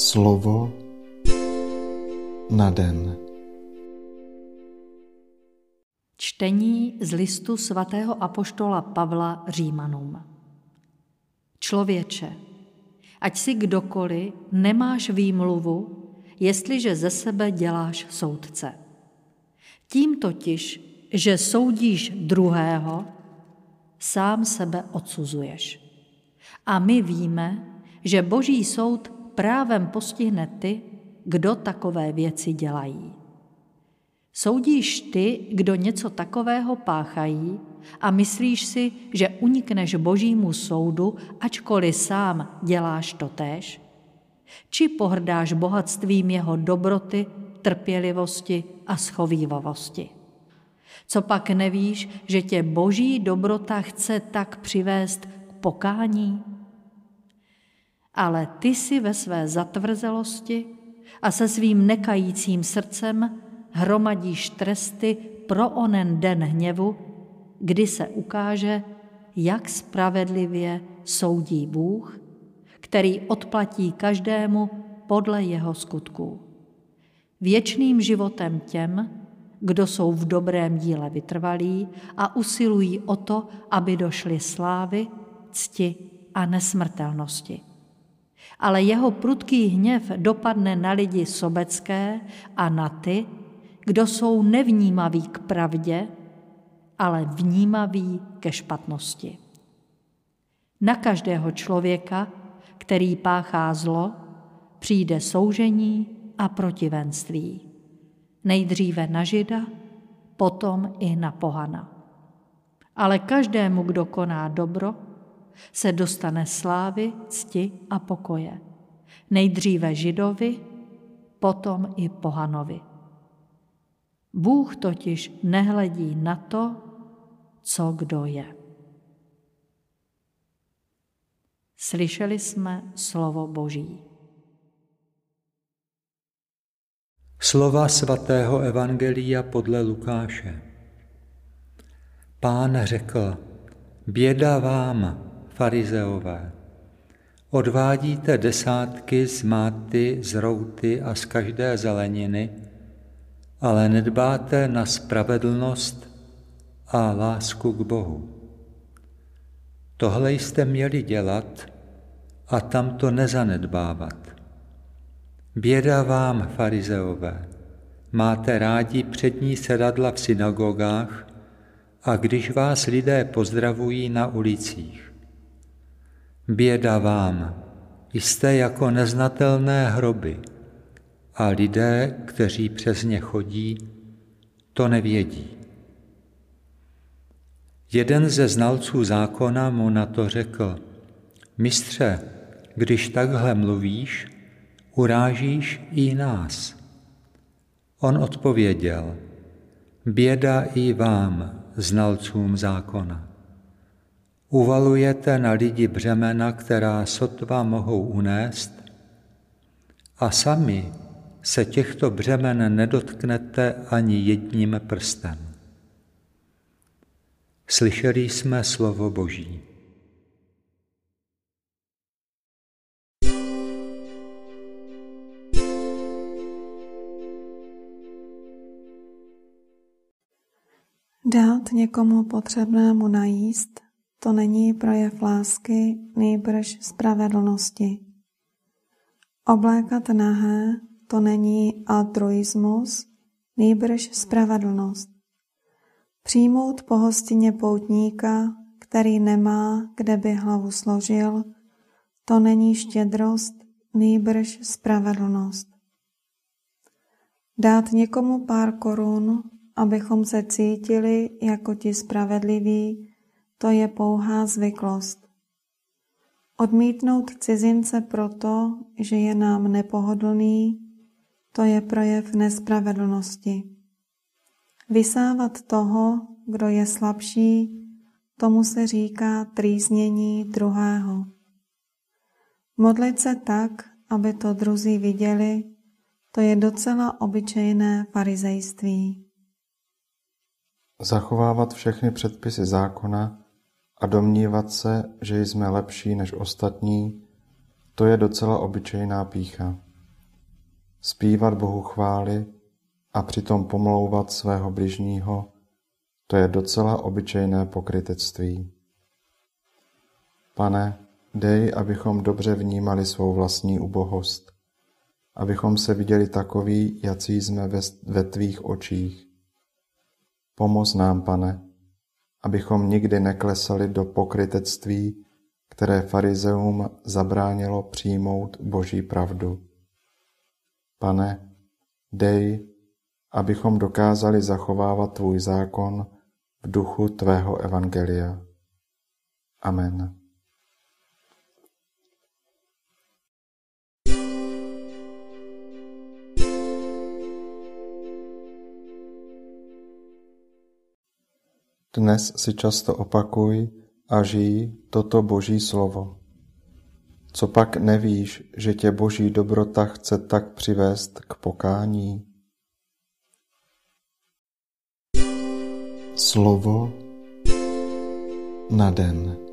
Slovo na den. Čtení z listu svatého apoštola Pavla Římanům. Člověče, ať si kdokoliv, nemáš výmluvu, jestliže ze sebe děláš soudce. Tím totiž, že soudíš druhého, sám sebe odsuzuješ. A my víme, že Boží soud právem postihne ty, kdo takové věci dělají. Soudíš ty, kdo něco takového páchají a myslíš si, že unikneš božímu soudu, ačkoliv sám děláš to též? Či pohrdáš bohatstvím jeho dobroty, trpělivosti a schovývavosti? Co pak nevíš, že tě boží dobrota chce tak přivést k pokání? Ale ty si ve své zatvrzelosti a se svým nekajícím srdcem hromadíš tresty pro onen den hněvu, kdy se ukáže, jak spravedlivě soudí Bůh, který odplatí každému podle jeho skutků. Věčným životem těm, kdo jsou v dobrém díle vytrvalí a usilují o to, aby došli slávy, cti a nesmrtelnosti. Ale jeho prudký hněv dopadne na lidi sobecké a na ty, kdo jsou nevnímaví k pravdě, ale vnímaví ke špatnosti. Na každého člověka, který páchá zlo, přijde soužení a protivenství. Nejdříve na žida, potom i na pohana. Ale každému, kdo koná dobro, se dostane slávy, cti a pokoje. Nejdříve židovi, potom i pohanovi. Bůh totiž nehledí na to, co kdo je. Slyšeli jsme slovo Boží. Slova svatého Evangelia podle Lukáše. Pán řekl, běda vám, farizeové, odvádíte desátky z máty, z routy a z každé zeleniny, ale nedbáte na spravedlnost a lásku k Bohu. Tohle jste měli dělat a tam to nezanedbávat. Běda vám, farizeové, máte rádi přední sedadla v synagogách a když vás lidé pozdravují na ulicích. Běda vám, jste jako neznatelné hroby a lidé, kteří přes ně chodí, to nevědí. Jeden ze znalců zákona mu na to řekl, mistře, když takhle mluvíš, urážíš i nás. On odpověděl, běda i vám, znalcům zákona. Uvalujete na lidi břemena, která sotva mohou unést, a sami se těchto břemen nedotknete ani jedním prstem. Slyšeli jsme slovo Boží. Dát někomu potřebnému najíst, to není projev lásky, nejbrž spravedlnosti. Oblékat nahé, to není altruismus, nejbrž spravedlnost. Přijmout po hostině poutníka, který nemá, kde by hlavu složil, to není štědrost, nejbrž spravedlnost. Dát někomu pár korun, abychom se cítili jako ti spravedliví, to je pouhá zvyklost. Odmítnout cizince proto, že je nám nepohodlný, to je projev nespravedlnosti. Vysávat toho, kdo je slabší, tomu se říká trýznění druhého. Modlit se tak, aby to druzí viděli, to je docela obyčejné farizejství. Zachovávat všechny předpisy zákona a domnívat se, že jsme lepší než ostatní, to je docela obyčejná pícha. zpívat Bohu chvály a přitom pomlouvat svého bližního, to je docela obyčejné pokrytectví. Pane, dej, abychom dobře vnímali svou vlastní ubohost, abychom se viděli takový, jací jsme ve, ve tvých očích. Pomoz nám, pane, abychom nikdy neklesali do pokrytectví, které farizeum zabránilo přijmout Boží pravdu. Pane, dej, abychom dokázali zachovávat Tvůj zákon v duchu Tvého evangelia. Amen. Dnes si často opakuj a žij toto Boží slovo. Co pak nevíš, že tě Boží dobrota chce tak přivést k pokání? Slovo na den.